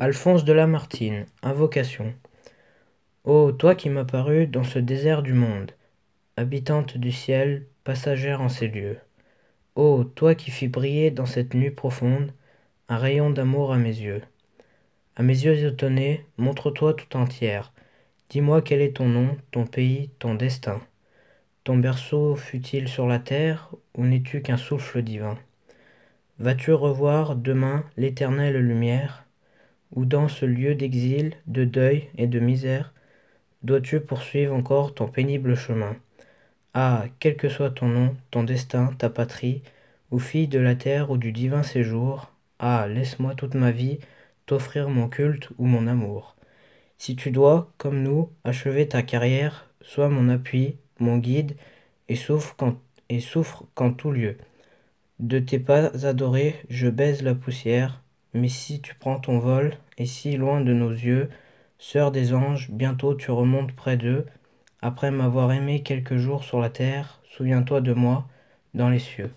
Alphonse de Lamartine, Invocation. Ô toi qui m'apparus dans ce désert du monde, habitante du ciel, passagère en ces lieux. Ô toi qui fis briller dans cette nuit profonde un rayon d'amour à mes yeux. À mes yeux étonnés, montre-toi tout entière. Dis-moi quel est ton nom, ton pays, ton destin. Ton berceau fut-il sur la terre, ou n'es-tu qu'un souffle divin? Vas-tu revoir demain l'éternelle lumière? Ou dans ce lieu d'exil, de deuil et de misère, dois-tu poursuivre encore ton pénible chemin? Ah, quel que soit ton nom, ton destin, ta patrie, ou fille de la terre ou du divin séjour, ah, laisse-moi toute ma vie t'offrir mon culte ou mon amour. Si tu dois, comme nous, achever ta carrière, sois mon appui, mon guide, et souffre quand, et souffre qu'en tout lieu. De tes pas adorés, je baise la poussière, mais si tu prends ton vol, et si loin de nos yeux, sœur des anges, bientôt tu remontes près d'eux, après m'avoir aimé quelques jours sur la terre, souviens-toi de moi dans les cieux.